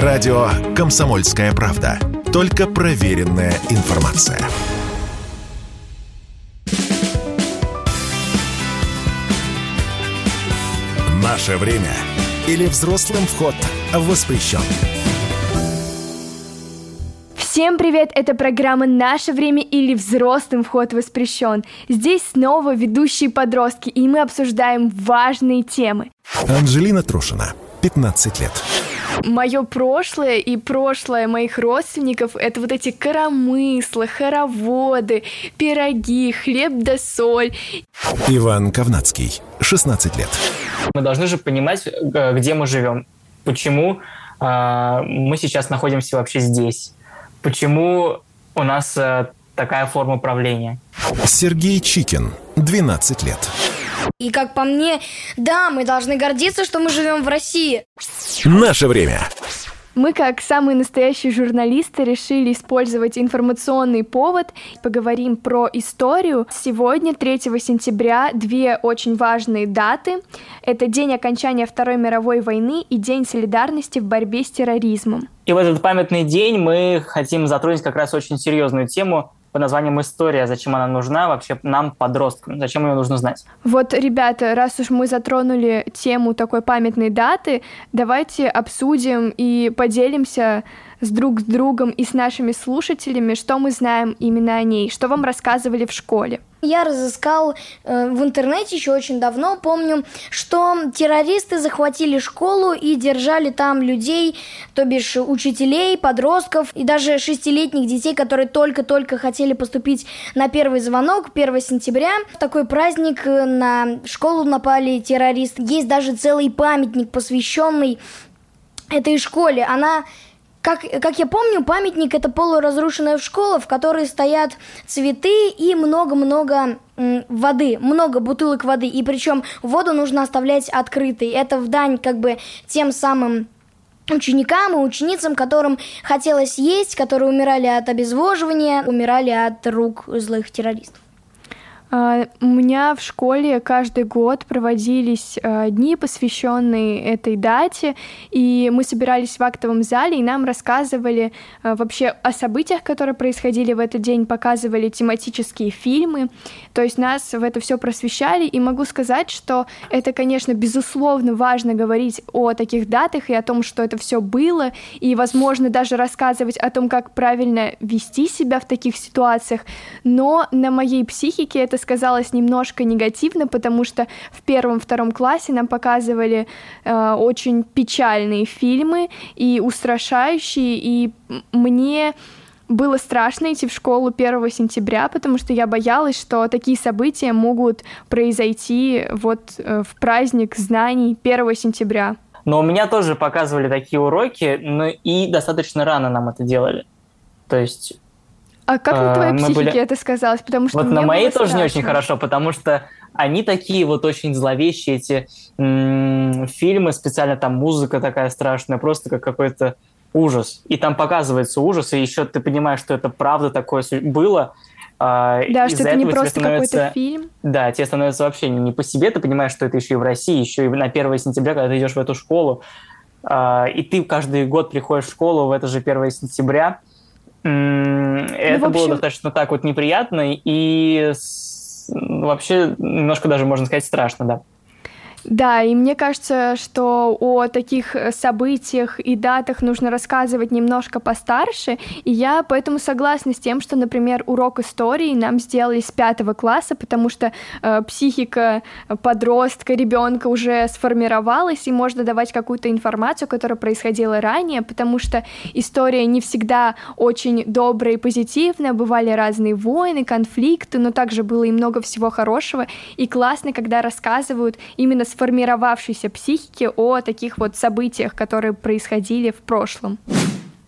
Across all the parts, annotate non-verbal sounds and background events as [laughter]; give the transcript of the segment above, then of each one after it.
Радио «Комсомольская правда». Только проверенная информация. Наше время или взрослым вход воспрещен. Всем привет! Это программа «Наше время» или «Взрослым вход воспрещен». Здесь снова ведущие подростки, и мы обсуждаем важные темы. Анжелина Трушина, 15 лет. Мое прошлое и прошлое моих родственников — это вот эти коромыслы, хороводы, пироги, хлеб да соль. Иван Ковнацкий, 16 лет. Мы должны же понимать, э, где мы живем, почему э, мы сейчас находимся вообще здесь, почему у нас э, такая форма правления. Сергей Чикин, 12 лет. И как по мне, да, мы должны гордиться, что мы живем в России. Наше время. Мы, как самые настоящие журналисты, решили использовать информационный повод. Поговорим про историю. Сегодня, 3 сентября, две очень важные даты. Это день окончания Второй мировой войны и День солидарности в борьбе с терроризмом. И в этот памятный день мы хотим затронуть как раз очень серьезную тему под названием «История». Зачем она нужна вообще нам, подросткам? Зачем ее нужно знать? Вот, ребята, раз уж мы затронули тему такой памятной даты, давайте обсудим и поделимся с друг с другом и с нашими слушателями, что мы знаем именно о ней, что вам рассказывали в школе. Я разыскал э, в интернете еще очень давно, помню, что террористы захватили школу и держали там людей, то бишь учителей, подростков и даже шестилетних детей, которые только-только хотели поступить на первый звонок 1 сентября. В такой праздник э, на школу напали террористы. Есть даже целый памятник, посвященный этой школе. Она как, как я помню, памятник это полуразрушенная школа, в которой стоят цветы и много-много воды, много бутылок воды. И причем воду нужно оставлять открытой. Это в дань как бы тем самым ученикам и ученицам, которым хотелось есть, которые умирали от обезвоживания, умирали от рук злых террористов. А, у меня в школе каждый год проводились а, дни, посвященные этой дате, и мы собирались в актовом зале, и нам рассказывали а, вообще о событиях, которые происходили в этот день, показывали тематические фильмы, то есть нас в это все просвещали, и могу сказать, что это, конечно, безусловно важно говорить о таких датах и о том, что это все было, и, возможно, даже рассказывать о том, как правильно вести себя в таких ситуациях, но на моей психике это сказалось немножко негативно, потому что в первом-втором классе нам показывали э, очень печальные фильмы и устрашающие, и мне было страшно идти в школу 1 сентября, потому что я боялась, что такие события могут произойти вот э, в праздник знаний 1 сентября. Но у меня тоже показывали такие уроки, но и достаточно рано нам это делали. То есть а как на твоей психике были... это сказалось? Потому что вот на моей тоже страшно. не очень хорошо, потому что они такие вот очень зловещие, эти м- фильмы, специально там музыка такая страшная, просто как какой-то ужас. И там показывается ужас, и еще ты понимаешь, что это правда такое было. А, да, что это не просто какой-то фильм. Да, тебе становится вообще не, не по себе, ты понимаешь, что это еще и в России, еще и на 1 сентября, когда ты идешь в эту школу, а, и ты каждый год приходишь в школу в это же 1 сентября, ну, это общем... было достаточно так вот неприятно и вообще немножко даже, можно сказать, страшно, да. Да, и мне кажется, что о таких э, событиях и датах нужно рассказывать немножко постарше, и я поэтому согласна с тем, что, например, урок истории нам сделали с пятого класса, потому что э, психика подростка, ребенка уже сформировалась, и можно давать какую-то информацию, которая происходила ранее, потому что история не всегда очень добрая и позитивная, бывали разные войны, конфликты, но также было и много всего хорошего, и классно, когда рассказывают именно сформировавшейся психики о таких вот событиях, которые происходили в прошлом.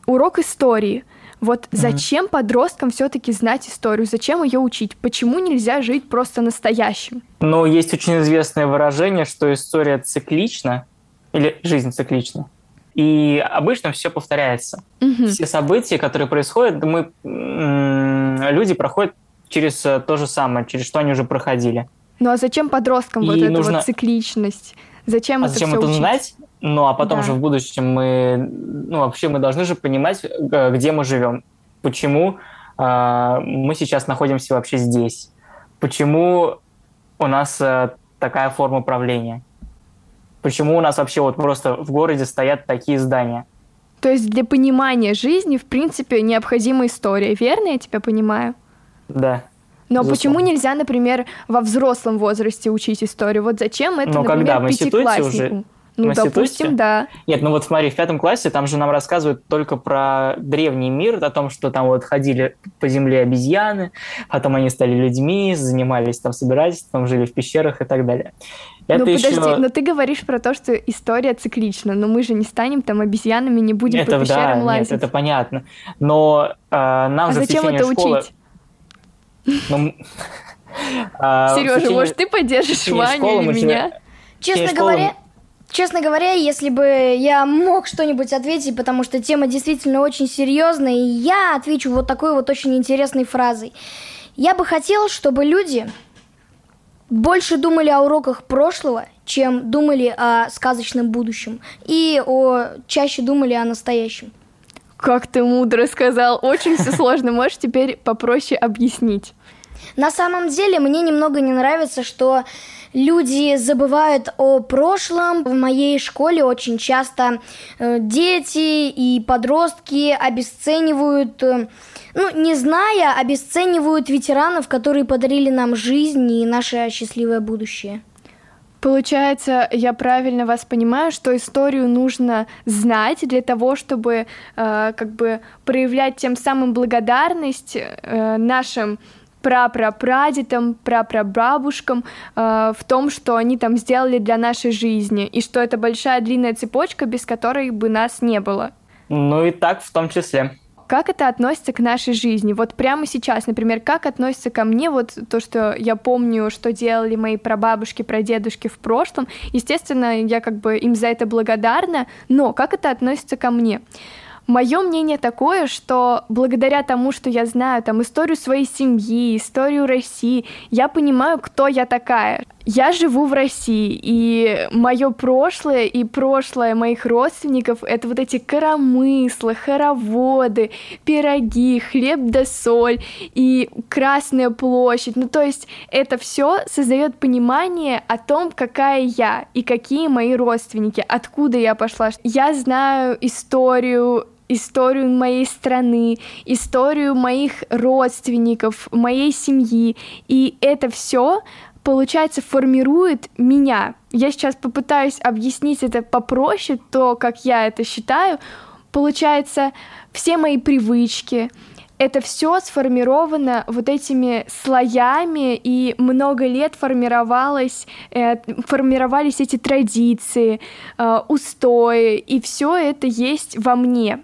Урок истории. Вот зачем подросткам все-таки знать историю? Зачем ее учить? Почему нельзя жить просто настоящим? Ну, есть очень известное выражение, что история циклична, или жизнь циклична. И обычно все повторяется. Mm-hmm. Все события, которые происходят, мы, люди проходят через то же самое, через что они уже проходили. Ну а зачем подросткам и вот эта нужно... вот цикличность? Зачем а это зачем все это учить? знать? Ну, а потом Да. же в будущем мы, ну, вообще мы должны же понимать, э, где мы живем, почему э, мы сейчас находимся вообще здесь, почему у нас э, такая форма правления, почему у нас вообще вот просто в городе стоят такие здания. То есть для понимания жизни, в принципе, необходима история, верно я тебя понимаю? Да. Но Безусловно. почему нельзя, например, во взрослом возрасте учить историю? Вот зачем это, Ну, например, когда? В институте уже? Ну, В допустим, да. Нет, ну вот смотри, в пятом классе там же нам рассказывают только про древний мир, о том, что там вот ходили по земле обезьяны, потом они стали людьми, занимались там собирательством, жили в пещерах и так далее. Это ну, подожди, еще... но ты говоришь про то, что история циклична, но мы же не станем там обезьянами, не будем это, по пещерам да, нет, лазить. это понятно. Но э, нам а же в зачем течение это школы... учить? Ну, [laughs] а, Сережа, может, ты поддержишь Ваню или меня? Честно говоря, честно говоря, если бы я мог что-нибудь ответить, потому что тема действительно очень серьезная, и я отвечу вот такой вот очень интересной фразой. Я бы хотел, чтобы люди больше думали о уроках прошлого, чем думали о сказочном будущем, и о, чаще думали о настоящем. Как ты мудро сказал, очень все сложно, можешь теперь попроще объяснить. На самом деле мне немного не нравится, что люди забывают о прошлом. В моей школе очень часто э, дети и подростки обесценивают, э, ну, не зная, обесценивают ветеранов, которые подарили нам жизнь и наше счастливое будущее. Получается, я правильно вас понимаю, что историю нужно знать для того, чтобы э, как бы проявлять тем самым благодарность э, нашим прапрапрадедам, прапрабабушкам э, в том, что они там сделали для нашей жизни, и что это большая длинная цепочка, без которой бы нас не было. Ну и так в том числе. Как это относится к нашей жизни? Вот прямо сейчас, например, как относится ко мне вот то, что я помню, что делали мои прабабушки, прадедушки в прошлом. Естественно, я как бы им за это благодарна, но как это относится ко мне? Мое мнение такое, что благодаря тому, что я знаю там историю своей семьи, историю России, я понимаю, кто я такая. Я живу в России, и мое прошлое и прошлое моих родственников это вот эти коромыслы, хороводы, пироги, хлеб да соль и Красная площадь. Ну, то есть это все создает понимание о том, какая я и какие мои родственники, откуда я пошла. Я знаю историю историю моей страны, историю моих родственников, моей семьи. И это все, получается, формирует меня. Я сейчас попытаюсь объяснить это попроще, то, как я это считаю. Получается, все мои привычки, это все сформировано вот этими слоями, и много лет формировалось, э, формировались эти традиции, э, устои, и все это есть во мне.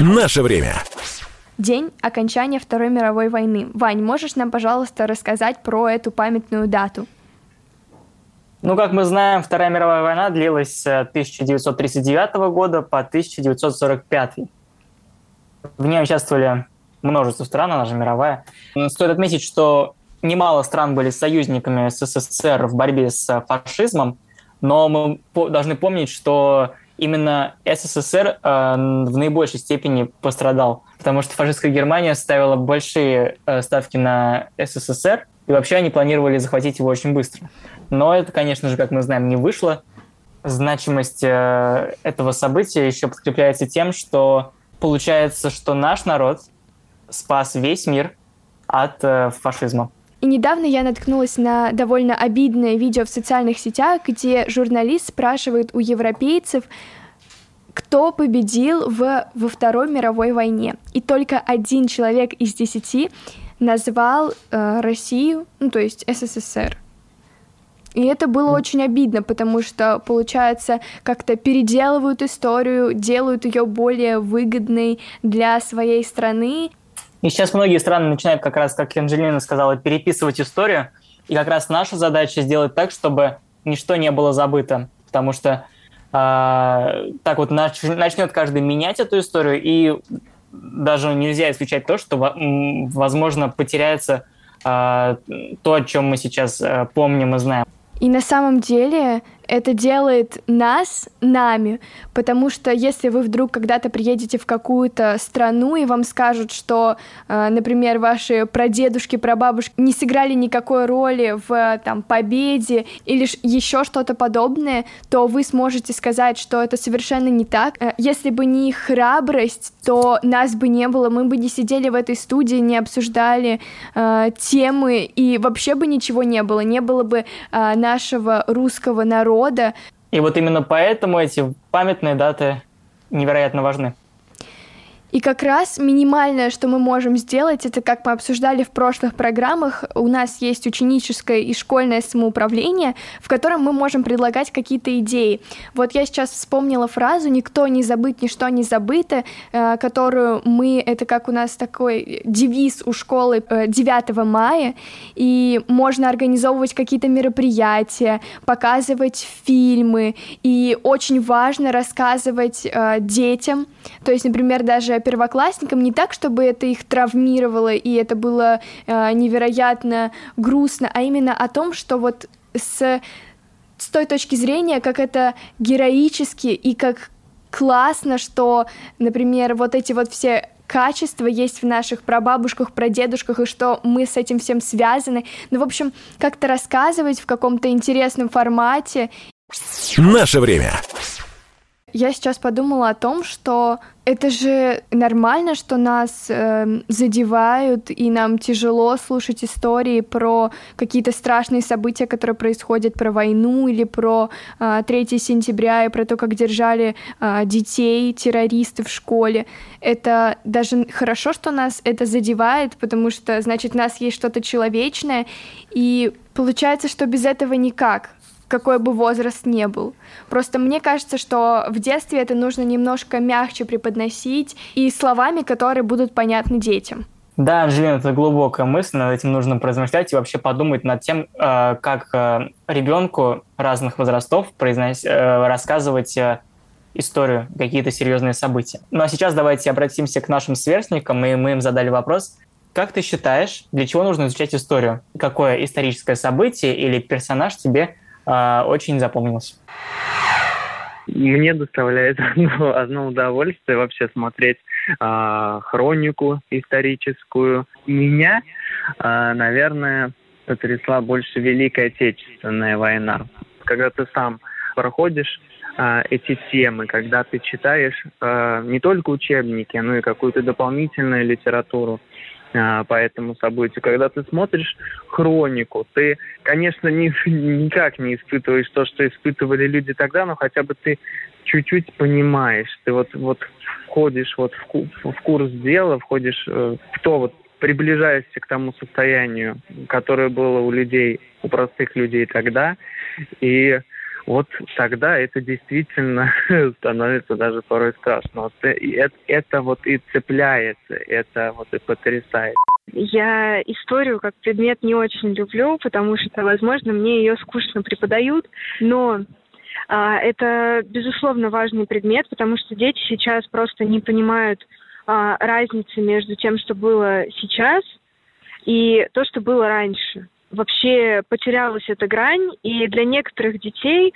Наше время. День окончания Второй мировой войны. Вань, можешь нам, пожалуйста, рассказать про эту памятную дату? Ну, как мы знаем, Вторая мировая война длилась с 1939 года по 1945. В ней участвовали множество стран, она же мировая. Стоит отметить, что немало стран были союзниками СССР в борьбе с фашизмом, но мы должны помнить, что именно СССР э, в наибольшей степени пострадал, потому что фашистская Германия ставила большие э, ставки на СССР, и вообще они планировали захватить его очень быстро. Но это, конечно же, как мы знаем, не вышло. Значимость э, этого события еще подкрепляется тем, что получается, что наш народ спас весь мир от э, фашизма. И недавно я наткнулась на довольно обидное видео в социальных сетях, где журналист спрашивает у европейцев, кто победил в, во Второй мировой войне. И только один человек из десяти назвал э, Россию, ну то есть СССР. И это было очень обидно, потому что, получается, как-то переделывают историю, делают ее более выгодной для своей страны. И сейчас многие страны начинают как раз, как Анжелина сказала, переписывать историю. И как раз наша задача сделать так, чтобы ничто не было забыто. Потому что э, так вот нач, начнет каждый менять эту историю, и даже нельзя исключать то, что, возможно, потеряется э, то, о чем мы сейчас э, помним и знаем. И на самом деле это делает нас нами, потому что если вы вдруг когда-то приедете в какую-то страну и вам скажут, что, э, например, ваши прадедушки, прабабушки не сыграли никакой роли в там победе или еще что-то подобное, то вы сможете сказать, что это совершенно не так. Э, если бы не их храбрость, то нас бы не было, мы бы не сидели в этой студии, не обсуждали э, темы и вообще бы ничего не было, не было бы э, нашего русского народа рода. И вот именно поэтому эти памятные даты невероятно важны. И как раз минимальное, что мы можем сделать, это, как мы обсуждали в прошлых программах, у нас есть ученическое и школьное самоуправление, в котором мы можем предлагать какие-то идеи. Вот я сейчас вспомнила фразу «никто не забыт, ничто не забыто», э, которую мы, это как у нас такой девиз у школы 9 э, мая, и можно организовывать какие-то мероприятия, показывать фильмы, и очень важно рассказывать э, детям, то есть, например, даже первоклассникам не так, чтобы это их травмировало и это было э, невероятно грустно, а именно о том, что вот с, с той точки зрения, как это героически и как классно, что, например, вот эти вот все качества есть в наших прабабушках, прадедушках, и что мы с этим всем связаны. Ну, в общем, как-то рассказывать в каком-то интересном формате. Наше время. Я сейчас подумала о том, что это же нормально, что нас э, задевают, и нам тяжело слушать истории про какие-то страшные события, которые происходят, про войну или про э, 3 сентября, и про то, как держали э, детей, террористы в школе. Это даже хорошо, что нас это задевает, потому что, значит, у нас есть что-то человечное, и получается, что без этого никак какой бы возраст ни был. Просто мне кажется, что в детстве это нужно немножко мягче преподносить и словами, которые будут понятны детям. Да, Анжелина, это глубокая мысль, над этим нужно поразмышлять и вообще подумать над тем, э, как э, ребенку разных возрастов произнос... Э, рассказывать историю, какие-то серьезные события. Ну а сейчас давайте обратимся к нашим сверстникам, и мы им задали вопрос. Как ты считаешь, для чего нужно изучать историю? Какое историческое событие или персонаж тебе очень запомнилось. Мне доставляет [laughs] одно, одно удовольствие вообще смотреть э, хронику историческую. Меня, э, наверное, потрясла больше Великая Отечественная война. Когда ты сам проходишь э, эти темы, когда ты читаешь э, не только учебники, но и какую-то дополнительную литературу, а, по этому событию. Когда ты смотришь хронику, ты, конечно, не, [laughs] никак не испытываешь то, что испытывали люди тогда, но хотя бы ты чуть-чуть понимаешь, ты вот, вот входишь вот в, в курс дела, входишь э, в то, вот приближаешься к тому состоянию, которое было у людей, у простых людей тогда, и вот тогда это действительно [laughs] становится даже порой страшно. Вот это, это вот и цепляется, это вот и потрясает. Я историю как предмет не очень люблю, потому что, возможно, мне ее скучно преподают, но а, это, безусловно, важный предмет, потому что дети сейчас просто не понимают а, разницы между тем, что было сейчас, и то, что было раньше вообще потерялась эта грань, и для некоторых детей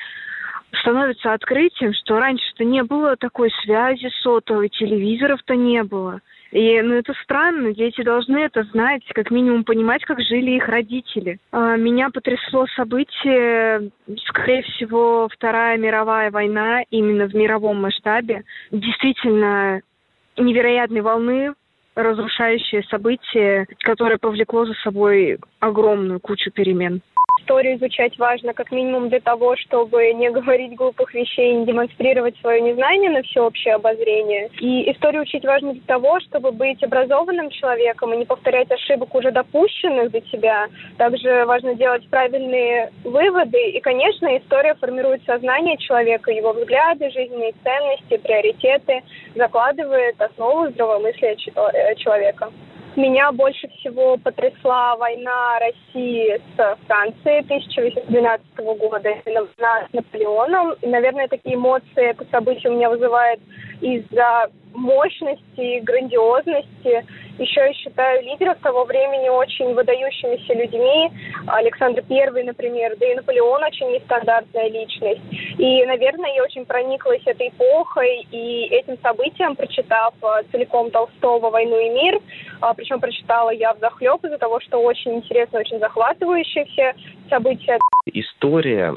становится открытием, что раньше-то не было такой связи сотовой, телевизоров-то не было. И ну, это странно, дети должны это знать, как минимум понимать, как жили их родители. А, меня потрясло событие, скорее всего, Вторая мировая война именно в мировом масштабе. Действительно невероятной волны разрушающее событие, которое повлекло за собой огромную кучу перемен историю изучать важно как минимум для того, чтобы не говорить глупых вещей, не демонстрировать свое незнание на всеобщее обозрение. И историю учить важно для того, чтобы быть образованным человеком и не повторять ошибок уже допущенных для тебя. Также важно делать правильные выводы. И, конечно, история формирует сознание человека, его взгляды, жизненные ценности, приоритеты, закладывает основу здравомыслия э, человека. Меня больше всего потрясла война России с Францией 1812 года, война с Наполеоном. И, наверное, такие эмоции это событие у меня вызывает из-за мощности, грандиозности Еще я считаю лидеров того времени очень выдающимися людьми. Александр Первый, например, да и Наполеон очень нестандартная личность. И, наверное, я очень прониклась этой эпохой и этим событием, прочитав э, целиком Толстого «Войну и мир». А, Причем прочитала я в захлеб из-за того, что очень интересно, очень захватывающие все события. История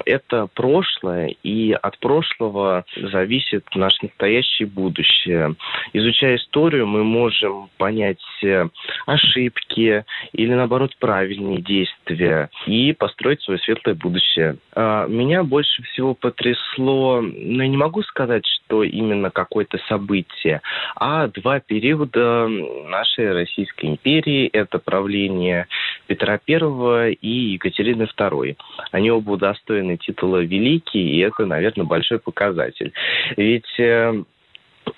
– это прошлое, и от прошлого зависит наше настоящее будущее. Изучая историю, мы можем понять э, ошибки или, наоборот, правильные действия и построить свое светлое будущее. А, меня больше всего потрясло, ну, я не могу сказать, что именно какое-то событие, а два периода нашей Российской империи. Это правление Петра I и Екатерины II. Они оба удостоены титула «Великий», и это, наверное, большой показатель. Ведь э,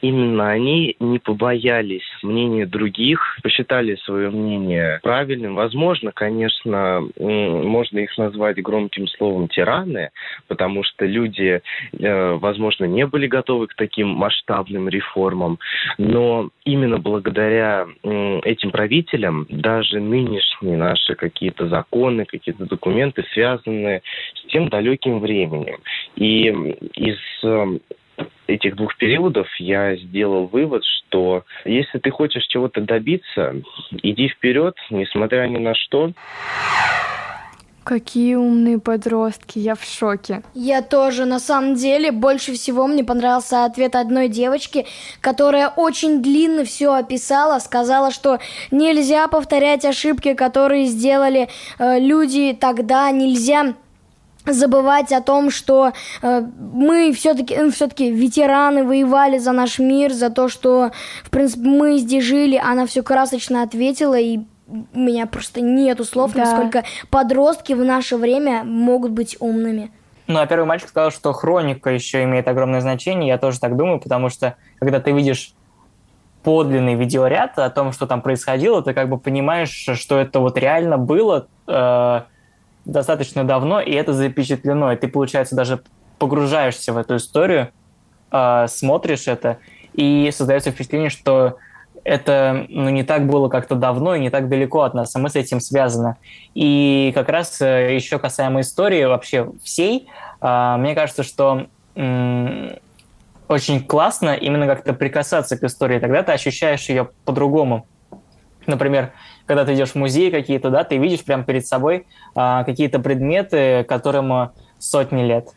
именно они не побоялись мнения других, посчитали свое мнение правильным. Возможно, конечно, можно их назвать громким словом тираны, потому что люди, э, возможно, не были готовы к таким масштабным реформам, но именно благодаря этим правителям даже нынешние наши какие-то законы, какие-то документы связаны с тем далеким временем. И из э, этих двух периодов я сделал вывод, что если ты хочешь чего-то добиться, иди вперед, несмотря ни на что. Какие умные подростки, я в шоке. Я тоже, на самом деле, больше всего мне понравился ответ одной девочки, которая очень длинно все описала, сказала, что нельзя повторять ошибки, которые сделали э, люди тогда, нельзя забывать о том, что э, мы все-таки э, все-таки ветераны воевали за наш мир, за то, что в принципе мы здесь жили. Она все красочно ответила и у меня просто нету слов, да. насколько подростки в наше время могут быть умными. Ну, а первый мальчик сказал, что хроника еще имеет огромное значение. Я тоже так думаю, потому что когда ты видишь подлинный видеоряд о том, что там происходило, ты как бы понимаешь, что это вот реально было. Э, достаточно давно, и это запечатлено, и ты, получается, даже погружаешься в эту историю, э, смотришь это, и создается впечатление, что это ну, не так было как-то давно и не так далеко от нас, а мы с этим связаны. И как раз э, еще касаемо истории вообще всей, э, мне кажется, что э, очень классно именно как-то прикасаться к истории, тогда ты ощущаешь ее по-другому. Например, когда ты идешь в музей какие-то, да, ты видишь прямо перед собой а, какие-то предметы, которым сотни лет.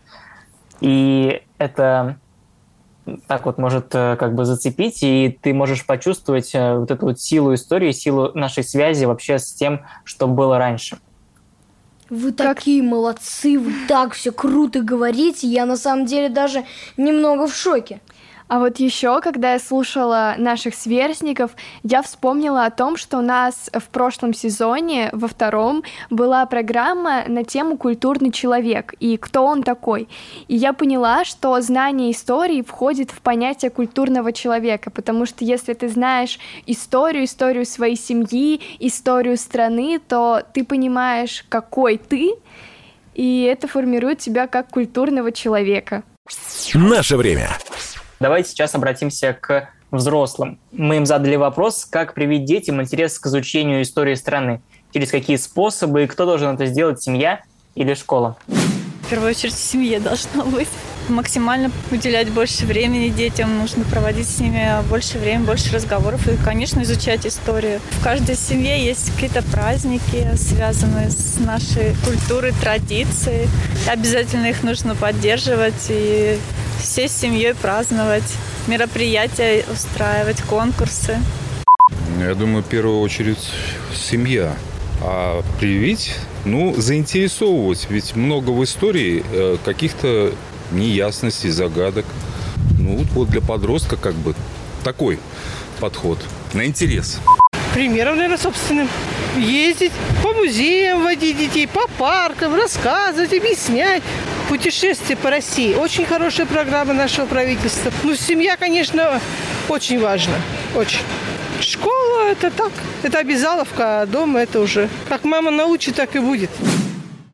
И это так вот может э, как бы зацепить, и ты можешь почувствовать э, вот эту вот силу истории, силу нашей связи вообще с тем, что было раньше. Вы как... такие молодцы, вы так все круто говорите, я на самом деле даже немного в шоке. А вот еще, когда я слушала наших сверстников, я вспомнила о том, что у нас в прошлом сезоне, во втором, была программа на тему «Культурный человек» и кто он такой. И я поняла, что знание истории входит в понятие культурного человека, потому что если ты знаешь историю, историю своей семьи, историю страны, то ты понимаешь, какой ты, и это формирует тебя как культурного человека. Наше время. Давайте сейчас обратимся к взрослым. Мы им задали вопрос, как привить детям интерес к изучению истории страны, через какие способы и кто должен это сделать, семья или школа. В первую очередь в семье должно быть. Максимально уделять больше времени детям, нужно проводить с ними больше времени, больше разговоров и, конечно, изучать историю. В каждой семье есть какие-то праздники, связанные с нашей культурой, традицией. Обязательно их нужно поддерживать и всей семьей праздновать, мероприятия устраивать, конкурсы. Я думаю, в первую очередь семья. А привить, ну, заинтересовывать. Ведь много в истории э, каких-то неясностей, загадок. Ну, вот, для подростка как бы такой подход на интерес. Примером, наверное, собственным. Ездить по музеям, водить детей, по паркам, рассказывать, объяснять. Путешествие по России. Очень хорошая программа нашего правительства. Ну, семья, конечно, очень важна. Очень. Школа – это так. Это обязаловка, а дома – это уже. Как мама научит, так и будет.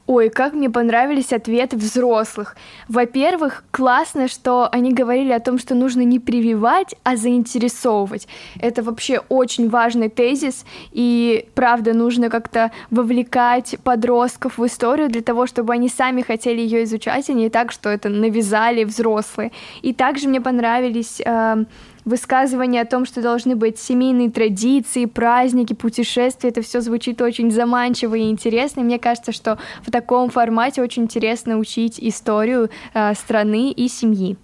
Ой, как мне понравились ответы взрослых. Во-первых, классно, что они говорили о том, что нужно не прививать, а заинтересовывать. Это вообще очень важный тезис, и правда нужно как-то вовлекать подростков в историю для того, чтобы они сами хотели ее изучать, а не так, что это навязали взрослые. И также мне понравились э, высказывание о том, что должны быть семейные традиции, праздники, путешествия, это все звучит очень заманчиво и интересно. И мне кажется, что в таком формате очень интересно учить историю э, страны и семьи.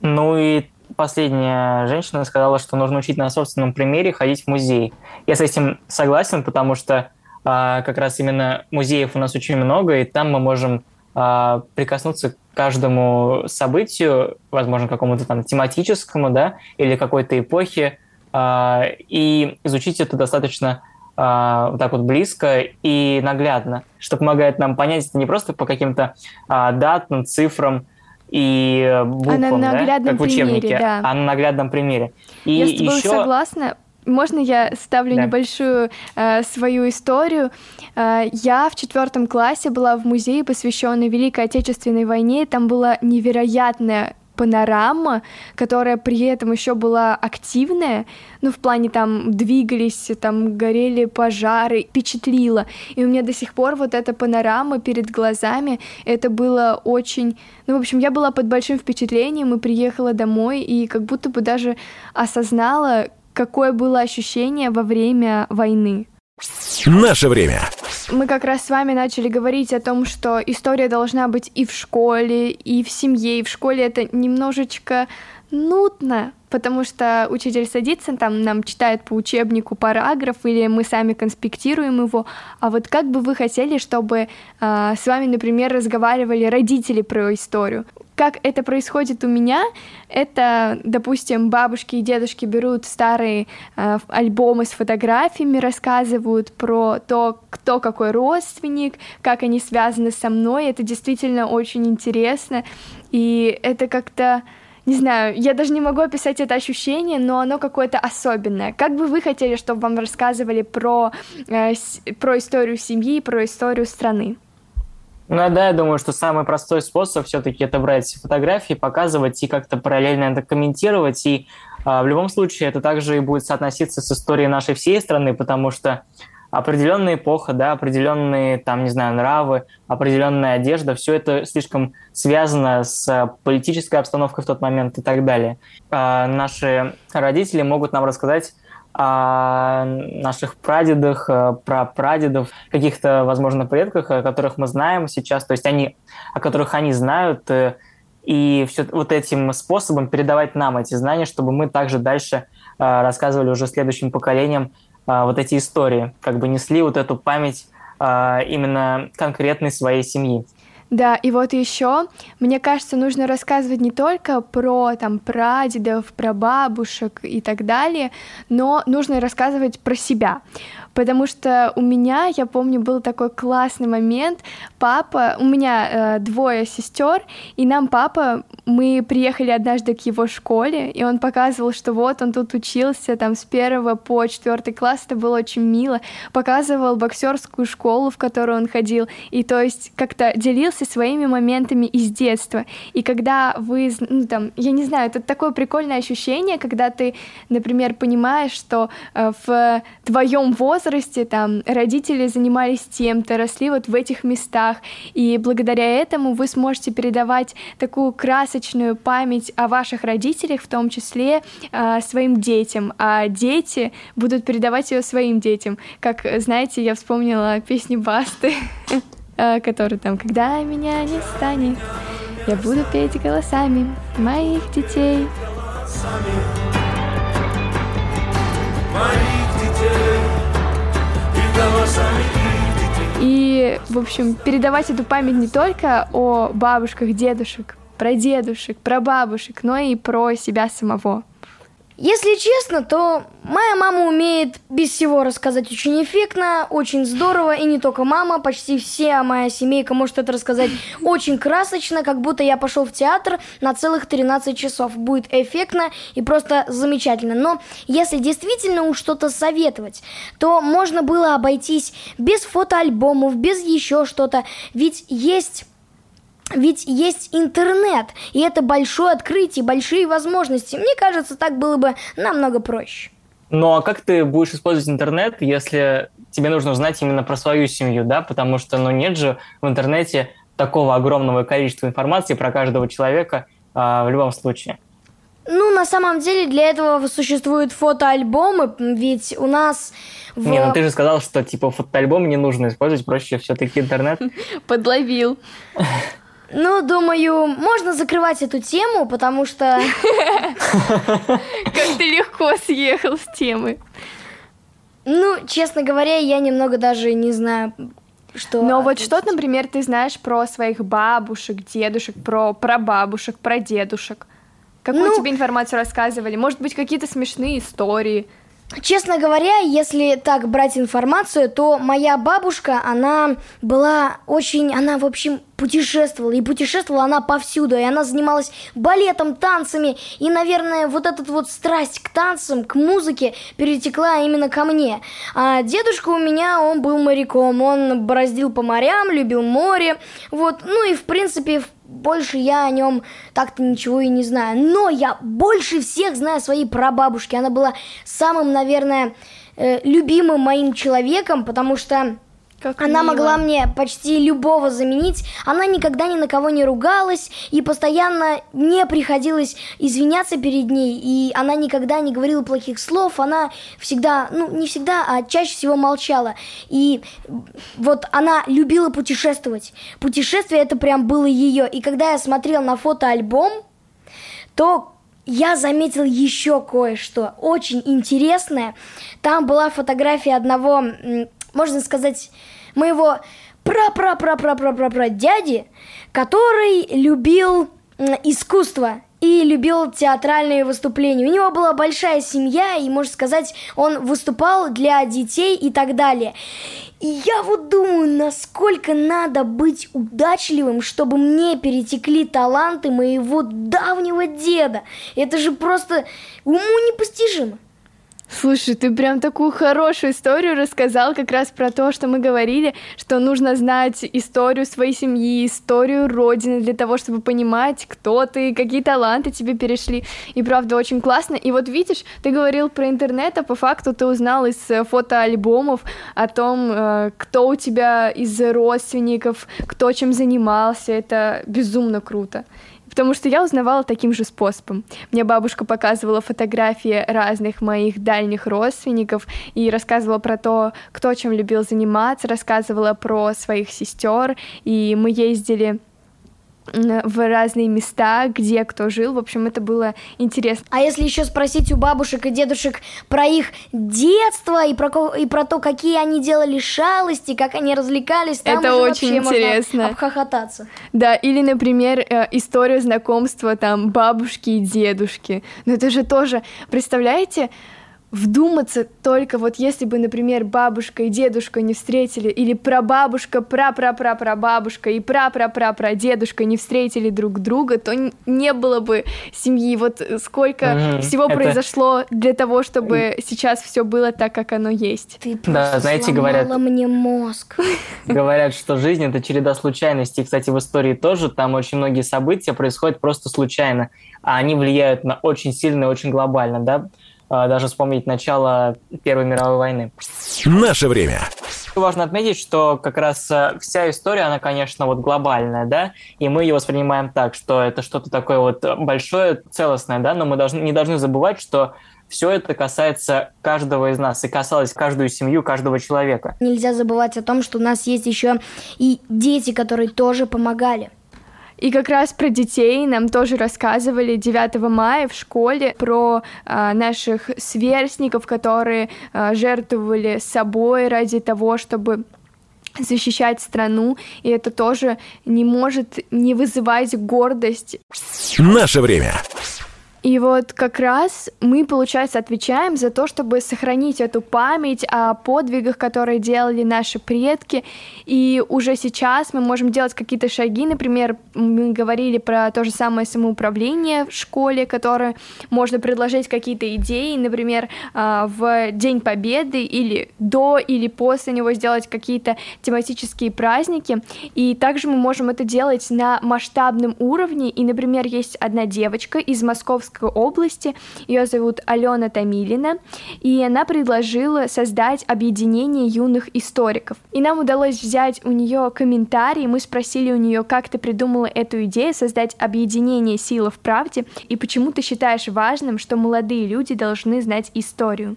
Ну и последняя женщина сказала, что нужно учить на собственном примере ходить в музей. Я с этим согласен, потому что э, как раз именно музеев у нас очень много, и там мы можем э, прикоснуться каждому событию, возможно, какому-то там тематическому, да, или какой-то эпохе, э, и изучить это достаточно э, вот так вот близко и наглядно, что помогает нам понять это не просто по каким-то э, датам, цифрам и буквам, а на да, как в учебнике, примере, да. а на наглядном примере. И Я с тобой еще... согласна, можно я ставлю да. небольшую э, свою историю? Э, я в четвертом классе была в музее, посвященной Великой Отечественной войне. Там была невероятная панорама, которая при этом еще была активная, ну, в плане там двигались, там горели пожары, впечатлила. И у меня до сих пор вот эта панорама перед глазами, это было очень... Ну, в общем, я была под большим впечатлением и приехала домой, и как будто бы даже осознала, какое было ощущение во время войны. Наше время. Мы как раз с вами начали говорить о том, что история должна быть и в школе, и в семье, и в школе это немножечко нудно, потому что учитель садится, там нам читает по учебнику параграф, или мы сами конспектируем его. А вот как бы вы хотели, чтобы э, с вами, например, разговаривали родители про историю? Как это происходит у меня, это, допустим, бабушки и дедушки берут старые э, альбомы с фотографиями, рассказывают про то, кто какой родственник, как они связаны со мной. Это действительно очень интересно, и это как-то не знаю, я даже не могу описать это ощущение, но оно какое-то особенное. Как бы вы хотели, чтобы вам рассказывали про, э, с, про историю семьи, про историю страны? Ну да, я думаю, что самый простой способ все-таки это брать фотографии, показывать и как-то параллельно это комментировать. И а, в любом случае это также и будет соотноситься с историей нашей всей страны, потому что определенная эпоха, да, определенные, там, не знаю, нравы, определенная одежда, все это слишком связано с политической обстановкой в тот момент и так далее. А наши родители могут нам рассказать о наших прадедах, э, про прадедов, каких-то, возможно, предках, о которых мы знаем сейчас, то есть они, о которых они знают, э, и все вот этим способом передавать нам эти знания, чтобы мы также дальше э, рассказывали уже следующим поколениям вот эти истории, как бы несли вот эту память именно конкретной своей семьи. Да, и вот еще, мне кажется, нужно рассказывать не только про там прадедов, про бабушек и так далее, но нужно рассказывать про себя. Потому что у меня, я помню, был такой классный момент. Папа, у меня э, двое сестер, и нам папа, мы приехали однажды к его школе, и он показывал, что вот он тут учился там с первого по четвертый класс, это было очень мило. Показывал боксерскую школу, в которую он ходил, и то есть как-то делился делился своими моментами из детства. И когда вы, ну там, я не знаю, это такое прикольное ощущение, когда ты, например, понимаешь, что э, в твоем возрасте там родители занимались тем-то, росли вот в этих местах, и благодаря этому вы сможете передавать такую красочную память о ваших родителях, в том числе э, своим детям, а дети будут передавать ее своим детям. Как, знаете, я вспомнила песню Басты. [laughs] Э, который там «Когда меня не станет, я буду петь голосами моих детей». И, в общем, передавать эту память не только о бабушках, дедушек, про дедушек, про бабушек, но и про себя самого. Если честно, то моя мама умеет без всего рассказать очень эффектно, очень здорово, и не только мама, почти вся моя семейка может это рассказать [laughs] очень красочно, как будто я пошел в театр на целых 13 часов. Будет эффектно и просто замечательно. Но если действительно уж что-то советовать, то можно было обойтись без фотоальбомов, без еще что-то, ведь есть ведь есть интернет, и это большое открытие, большие возможности. Мне кажется, так было бы намного проще. Ну а как ты будешь использовать интернет, если тебе нужно узнать именно про свою семью, да? Потому что, ну, нет же в интернете такого огромного количества информации про каждого человека а, в любом случае. Ну, на самом деле, для этого существуют фотоальбомы, ведь у нас... В... Не, ну ты же сказал, что типа фотоальбом не нужно использовать, проще все-таки интернет. [laughs] Подловил. Ну, думаю, можно закрывать эту тему, потому что... [laughs] Как ты легко съехал с темы. Ну, честно говоря, я немного даже не знаю, что... Но вот что, например, ты знаешь про своих бабушек, дедушек, про прабабушек, про дедушек? Какую ну, тебе информацию рассказывали? Может быть, какие-то смешные истории? Честно говоря, если так брать информацию, то моя бабушка, она была очень, она, в общем, путешествовала, и путешествовала она повсюду, и она занималась балетом, танцами, и, наверное, вот эта вот страсть к танцам, к музыке перетекла именно ко мне. А дедушка у меня, он был моряком, он бороздил по морям, любил море, вот, ну и, в принципе, больше я о нем так-то ничего и не знаю. Но я больше всех знаю своей прабабушки. Она была самым, наверное, э, любимым моим человеком, потому что как она мило. могла мне почти любого заменить. Она никогда ни на кого не ругалась, и постоянно мне приходилось извиняться перед ней. И она никогда не говорила плохих слов. Она всегда, ну, не всегда, а чаще всего молчала. И вот она любила путешествовать. Путешествие это прям было ее. И когда я смотрел на фотоальбом, то я заметил еще кое-что очень интересное. Там была фотография одного можно сказать, моего пра-пра-пра-пра-пра-пра дяди, который любил искусство и любил театральные выступления. У него была большая семья, и, можно сказать, он выступал для детей и так далее. И я вот думаю, насколько надо быть удачливым, чтобы мне перетекли таланты моего давнего деда. Это же просто уму непостижимо. Слушай, ты прям такую хорошую историю рассказал как раз про то, что мы говорили, что нужно знать историю своей семьи, историю родины для того, чтобы понимать, кто ты, какие таланты тебе перешли. И правда очень классно. И вот видишь, ты говорил про интернет, а по факту ты узнал из э, фотоальбомов о том, э, кто у тебя из родственников, кто чем занимался. Это безумно круто. Потому что я узнавала таким же способом. Мне бабушка показывала фотографии разных моих дальних родственников и рассказывала про то, кто чем любил заниматься, рассказывала про своих сестер, и мы ездили в разные места, где кто жил. В общем, это было интересно. А если еще спросить у бабушек и дедушек про их детство и про, и про то, какие они делали шалости, как они развлекались, там это очень интересно. Можно обхохотаться. Да, или, например, э, историю знакомства там бабушки и дедушки. Но это же тоже, представляете, вдуматься только вот если бы, например, бабушка и дедушка не встретили, или прабабушка, пра-пра-пра-прабабушка и пра-пра-пра-прадедушка не встретили друг друга, то не было бы семьи. Вот сколько mm-hmm. всего Это... произошло для того, чтобы сейчас все было так, как оно есть. Ты да, знаете, говорят, мне мозг. [laughs] Говорят, что жизнь это череда случайностей. Кстати, в истории тоже там очень многие события происходят просто случайно, а они влияют на очень сильно и очень глобально, да. А, даже вспомнить начало Первой мировой войны. Наше время. Важно отметить, что как раз э, вся история, она, конечно, вот глобальная, да, и мы ее воспринимаем так, что это что-то такое вот большое, целостное, да, но мы должны, не должны забывать, что все это касается каждого из нас и касалось каждую семью, каждого человека. Нельзя забывать о том, что у нас есть еще и дети, которые тоже помогали. И как раз про детей нам тоже рассказывали 9 мая в школе про а, наших сверстников, которые а, жертвовали собой ради того, чтобы защищать страну, и это тоже не может не вызывать гордость. Наше время. И вот как раз мы, получается, отвечаем за то, чтобы сохранить эту память о подвигах, которые делали наши предки. И уже сейчас мы можем делать какие-то шаги. Например, мы говорили про то же самое самоуправление в школе, которое можно предложить какие-то идеи, например, а, в День Победы или до или после него сделать какие-то тематические праздники. И также мы можем это делать на масштабном уровне. И, например, есть одна девочка из Московской Московской области. Ее зовут Алена Томилина, и она предложила создать объединение юных историков. И нам удалось взять у нее комментарий, мы спросили у нее, как ты придумала эту идею создать объединение силы в правде, и почему ты считаешь важным, что молодые люди должны знать историю.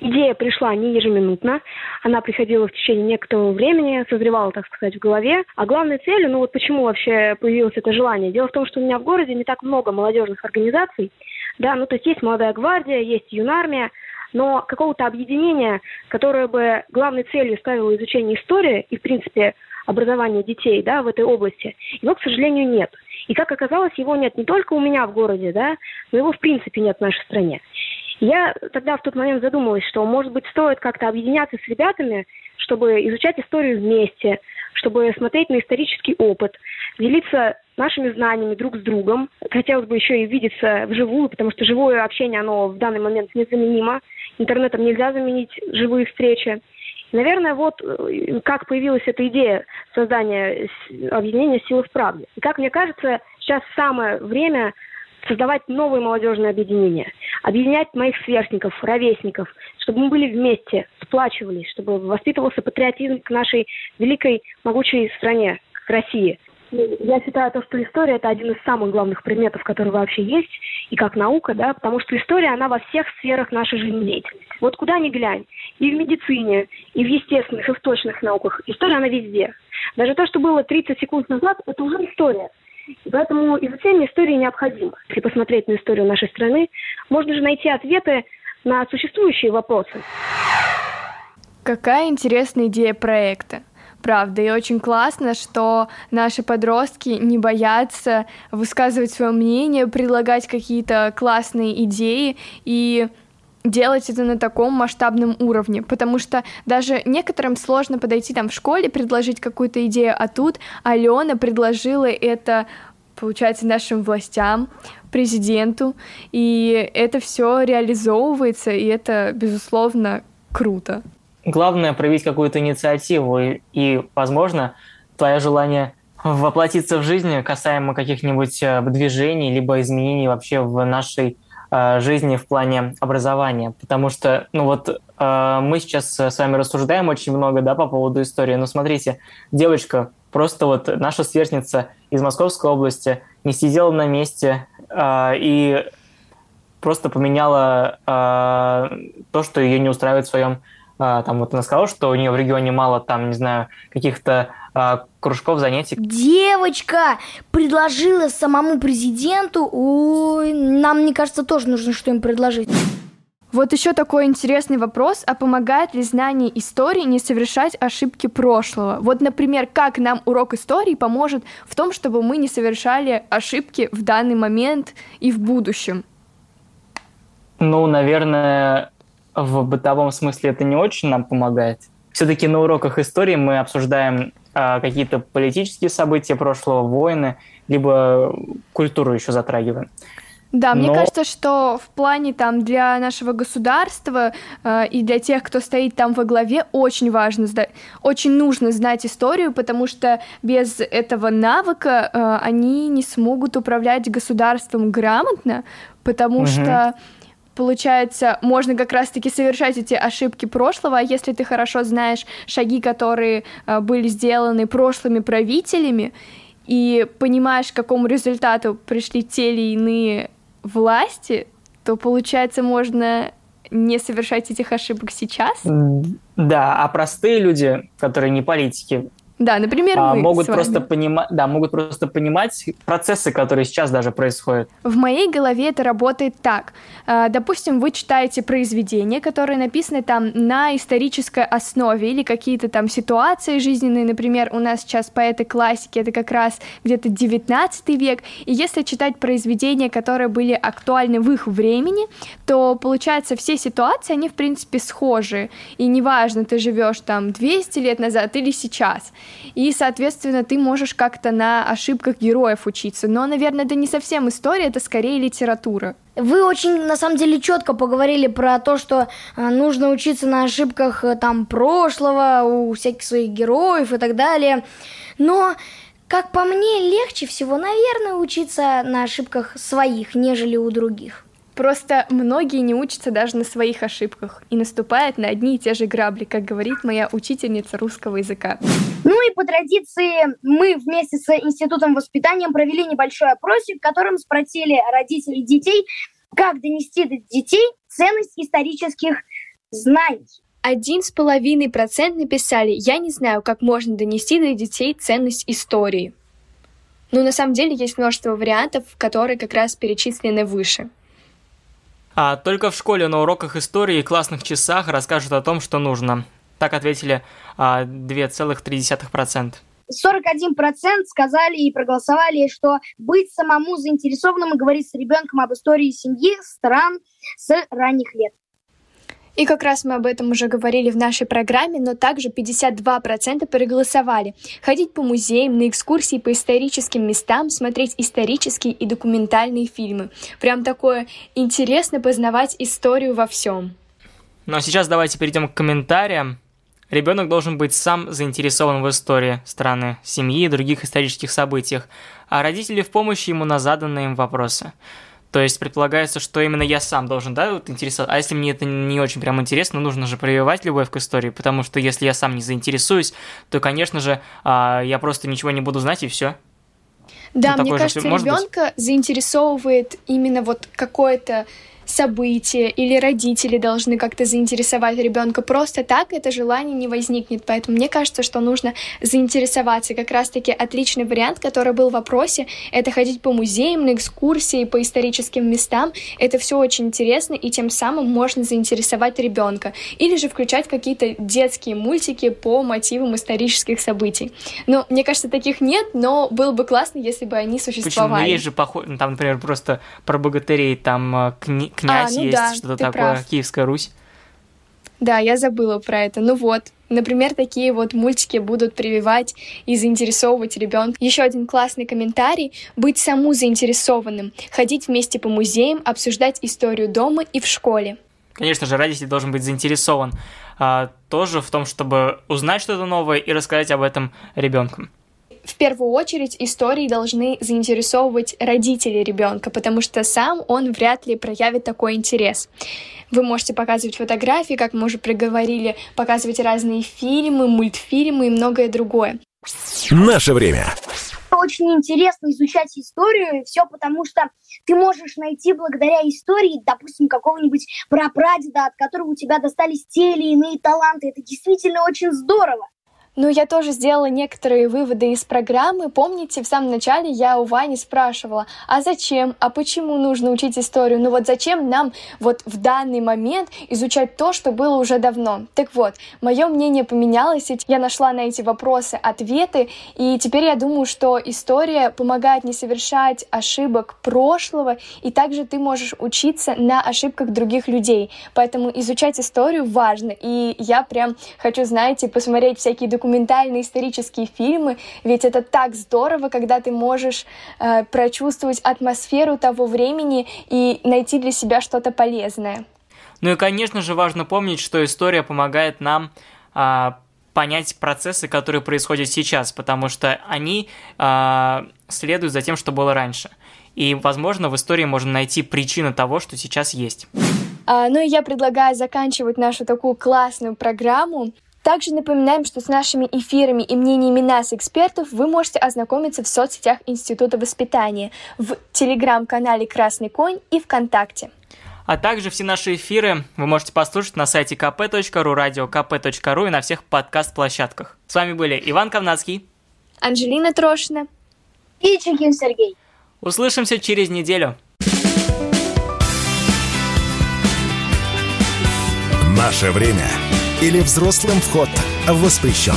Идея пришла не ежеминутно, она приходила в течение некоторого времени, созревала, так сказать, в голове. А главной целью, ну вот почему вообще появилось это желание? Дело в том, что у меня в городе не так много молодежных организаций, да, ну то есть есть молодая гвардия, есть юнармия, но какого-то объединения, которое бы главной целью ставило изучение истории и, в принципе, образование детей, да, в этой области, его, к сожалению, нет. И, как оказалось, его нет не только у меня в городе, да, но его, в принципе, нет в нашей стране. Я тогда в тот момент задумалась, что, может быть, стоит как-то объединяться с ребятами, чтобы изучать историю вместе, чтобы смотреть на исторический опыт, делиться нашими знаниями друг с другом. Хотелось бы еще и видеться вживую, потому что живое общение, оно в данный момент незаменимо. Интернетом нельзя заменить живые встречи. Наверное, вот э, как появилась эта идея создания объединения силы в правде. И как мне кажется, сейчас самое время создавать новые молодежные объединения, объединять моих сверстников, ровесников, чтобы мы были вместе, сплачивались, чтобы воспитывался патриотизм к нашей великой, могучей стране, к России. Я считаю, то, что история – это один из самых главных предметов, которые вообще есть, и как наука, да, потому что история, она во всех сферах нашей жизнедеятельности. Вот куда ни глянь, и в медицине, и в естественных, и в точных науках, история, она везде. Даже то, что было 30 секунд назад, это уже история. Поэтому изучение истории необходимо. Если посмотреть на историю нашей страны, можно же найти ответы на существующие вопросы. Какая интересная идея проекта. Правда, и очень классно, что наши подростки не боятся высказывать свое мнение, предлагать какие-то классные идеи и делать это на таком масштабном уровне, потому что даже некоторым сложно подойти там в школе, предложить какую-то идею, а тут Алена предложила это получается, нашим властям, президенту, и это все реализовывается, и это, безусловно, круто. Главное проявить какую-то инициативу, и, и возможно, твое желание воплотиться в жизнь касаемо каких-нибудь э, движений, либо изменений вообще в нашей жизни в плане образования, потому что, ну вот, э, мы сейчас с вами рассуждаем очень много, да, по поводу истории, но смотрите, девочка, просто вот наша сверстница из Московской области не сидела на месте э, и просто поменяла то, что ее не устраивает в своем там вот она сказала, что у нее в регионе мало там, не знаю, каких-то а, кружков занятий. Девочка предложила самому президенту. Ой, нам, мне кажется, тоже нужно что им предложить. Вот еще такой интересный вопрос, а помогает ли знание истории не совершать ошибки прошлого? Вот, например, как нам урок истории поможет в том, чтобы мы не совершали ошибки в данный момент и в будущем? Ну, наверное, в бытовом смысле это не очень нам помогает. Все-таки на уроках истории мы обсуждаем а, какие-то политические события прошлого, войны, либо культуру еще затрагиваем. Да, Но... мне кажется, что в плане там для нашего государства э, и для тех, кто стоит там во главе, очень важно, очень нужно знать историю, потому что без этого навыка э, они не смогут управлять государством грамотно, потому угу. что получается, можно как раз-таки совершать эти ошибки прошлого, а если ты хорошо знаешь шаги, которые э, были сделаны прошлыми правителями, и понимаешь, к какому результату пришли те или иные власти, то, получается, можно не совершать этих ошибок сейчас? Да, а простые люди, которые не политики, Да, например, а, мы могут просто понимать, да, могут просто понимать процессы, которые сейчас даже происходят. В моей голове это работает так. А, Допустим, вы читаете произведение, которое написано там на исторической основе или какие-то там ситуации жизненные, например, у нас сейчас поэты классики, это как раз где-то 19 век, и если читать произведения, которые были актуальны в их времени, то получается все ситуации, они в принципе схожи, и неважно, ты живешь там 200 лет назад или сейчас, и, соответственно, ты можешь как-то на ошибках героев учиться, но, наверное, это не совсем история, это скорее литература. Вы очень, на самом деле, четко поговорили про то, что э, нужно учиться на ошибках э, там прошлого, у всяких своих героев и так далее. Но, как по мне, легче всего, наверное, учиться на ошибках своих, нежели у других. Просто многие не учатся даже на своих ошибках и наступают на одни и те же грабли, как говорит моя учительница русского языка. Ну и по традиции мы вместе с Институтом воспитания провели небольшой опросик, в котором спросили родителей детей, как донести до детей ценность исторических знаний. Один с половиной процент написали «Я не знаю, как можно донести до детей ценность истории». Но на самом деле есть множество вариантов, которые как раз перечислены выше. А только в школе на уроках истории и классных часах расскажут о том, что нужно. Так ответили а, 2,3%. 41% сказали и проголосовали, что быть самому заинтересованным и говорить с ребенком об истории семьи, стран с ранних лет. И как раз мы об этом уже говорили в нашей программе, но также 52% проголосовали. Ходить по музеям, на экскурсии по историческим местам, смотреть исторические и документальные фильмы. Прям такое интересно познавать историю во всем. Ну а сейчас давайте перейдем к комментариям. Ребенок должен быть сам заинтересован в истории страны, семьи и других исторических событиях, а родители в помощь ему на заданные им вопросы. То есть предполагается, что именно я сам должен, да, вот интересоваться. А если мне это не очень прям интересно, нужно же прививать любовь к истории, потому что если я сам не заинтересуюсь, то, конечно же, а, я просто ничего не буду знать и все. Да, Ну, мне кажется, ребенка заинтересовывает именно вот какое-то событие или родители должны как-то заинтересовать ребенка. Просто так это желание не возникнет. Поэтому мне кажется, что нужно заинтересоваться. Как раз-таки отличный вариант, который был в вопросе, это ходить по музеям, на экскурсии, по историческим местам. Это все очень интересно, и тем самым можно заинтересовать ребенка. Или же включать какие-то детские мультики по мотивам исторических событий. Но мне кажется, таких нет, но было бы классно, если бы они Почему? Ну, существовали. есть же похож... ну, там, например, просто про богатырей, там э, кни- князь ну есть, да, что-то такое, прав. Киевская Русь. Да, я забыла про это. Ну вот, например, такие вот мультики будут прививать и заинтересовывать ребенка. Еще один классный комментарий — быть саму заинтересованным, ходить вместе по музеям, обсуждать историю дома и в школе. Конечно же, родитель должен быть заинтересован а, тоже в том, чтобы узнать что-то новое и рассказать об этом ребенку. В первую очередь истории должны заинтересовывать родителей ребенка, потому что сам он вряд ли проявит такой интерес. Вы можете показывать фотографии, как мы уже проговорили, показывать разные фильмы, мультфильмы и многое другое. Наше время. Очень интересно изучать историю, все потому что ты можешь найти благодаря истории, допустим, какого-нибудь прапрадеда, от которого у тебя достались те или иные таланты. Это действительно очень здорово. Ну, я тоже сделала некоторые выводы из программы. Помните, в самом начале я у Вани спрашивала, а зачем, а почему нужно учить историю? Ну вот зачем нам вот в данный момент изучать то, что было уже давно? Так вот, мое мнение поменялось, и я нашла на эти вопросы ответы, и теперь я думаю, что история помогает не совершать ошибок прошлого, и также ты можешь учиться на ошибках других людей. Поэтому изучать историю важно, и я прям хочу, знаете, посмотреть всякие документы, документальные исторические фильмы, ведь это так здорово, когда ты можешь э, прочувствовать атмосферу того времени и найти для себя что-то полезное. Ну и, конечно же, важно помнить, что история помогает нам а, понять процессы, которые происходят сейчас, потому что они а, следуют за тем, что было раньше. И, возможно, в истории можно найти причину того, что сейчас есть. А, ну и я предлагаю заканчивать нашу такую классную программу. Также напоминаем, что с нашими эфирами и мнениями нас, экспертов, вы можете ознакомиться в соцсетях Института воспитания, в телеграм-канале «Красный конь» и ВКонтакте. А также все наши эфиры вы можете послушать на сайте kp.ru, радио kp.ru и на всех подкаст-площадках. С вами были Иван Ковнацкий, Анжелина Трошина и Чекин Сергей. Услышимся через неделю. Наше время или взрослым вход воспрещен.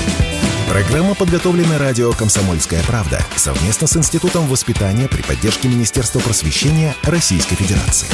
Программа подготовлена радио «Комсомольская правда» совместно с Институтом воспитания при поддержке Министерства просвещения Российской Федерации.